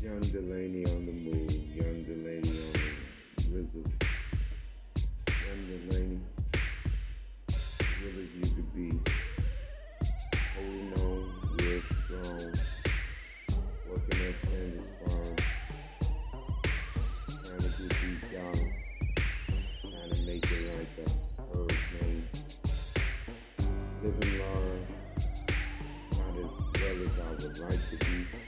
Young Delaney on the move. Young Delaney on the rizzle. Young Delaney, as real as you could be. Holding on, real strong. Working at Sanders Farm. Trying to get these dollars. Trying to make it like a hurricane. Living large. Not as well as I would like to be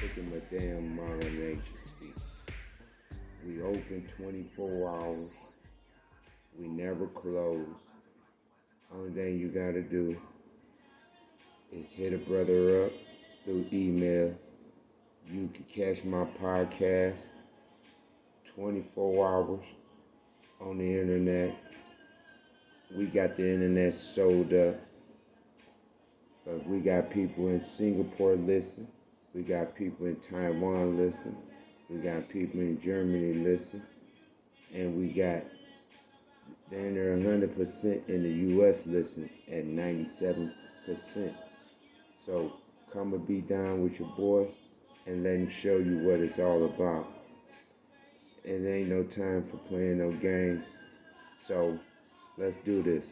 My damn modern agency. We open 24 hours. We never close. Only thing you gotta do is hit a brother up through email. You can catch my podcast 24 hours on the internet. We got the internet sold up. But we got people in Singapore listen. We got people in Taiwan listen. We got people in Germany listen. And we got then they're 100% in the US listen at 97%. So come and be down with your boy and let him show you what it's all about. It ain't no time for playing no games. So let's do this.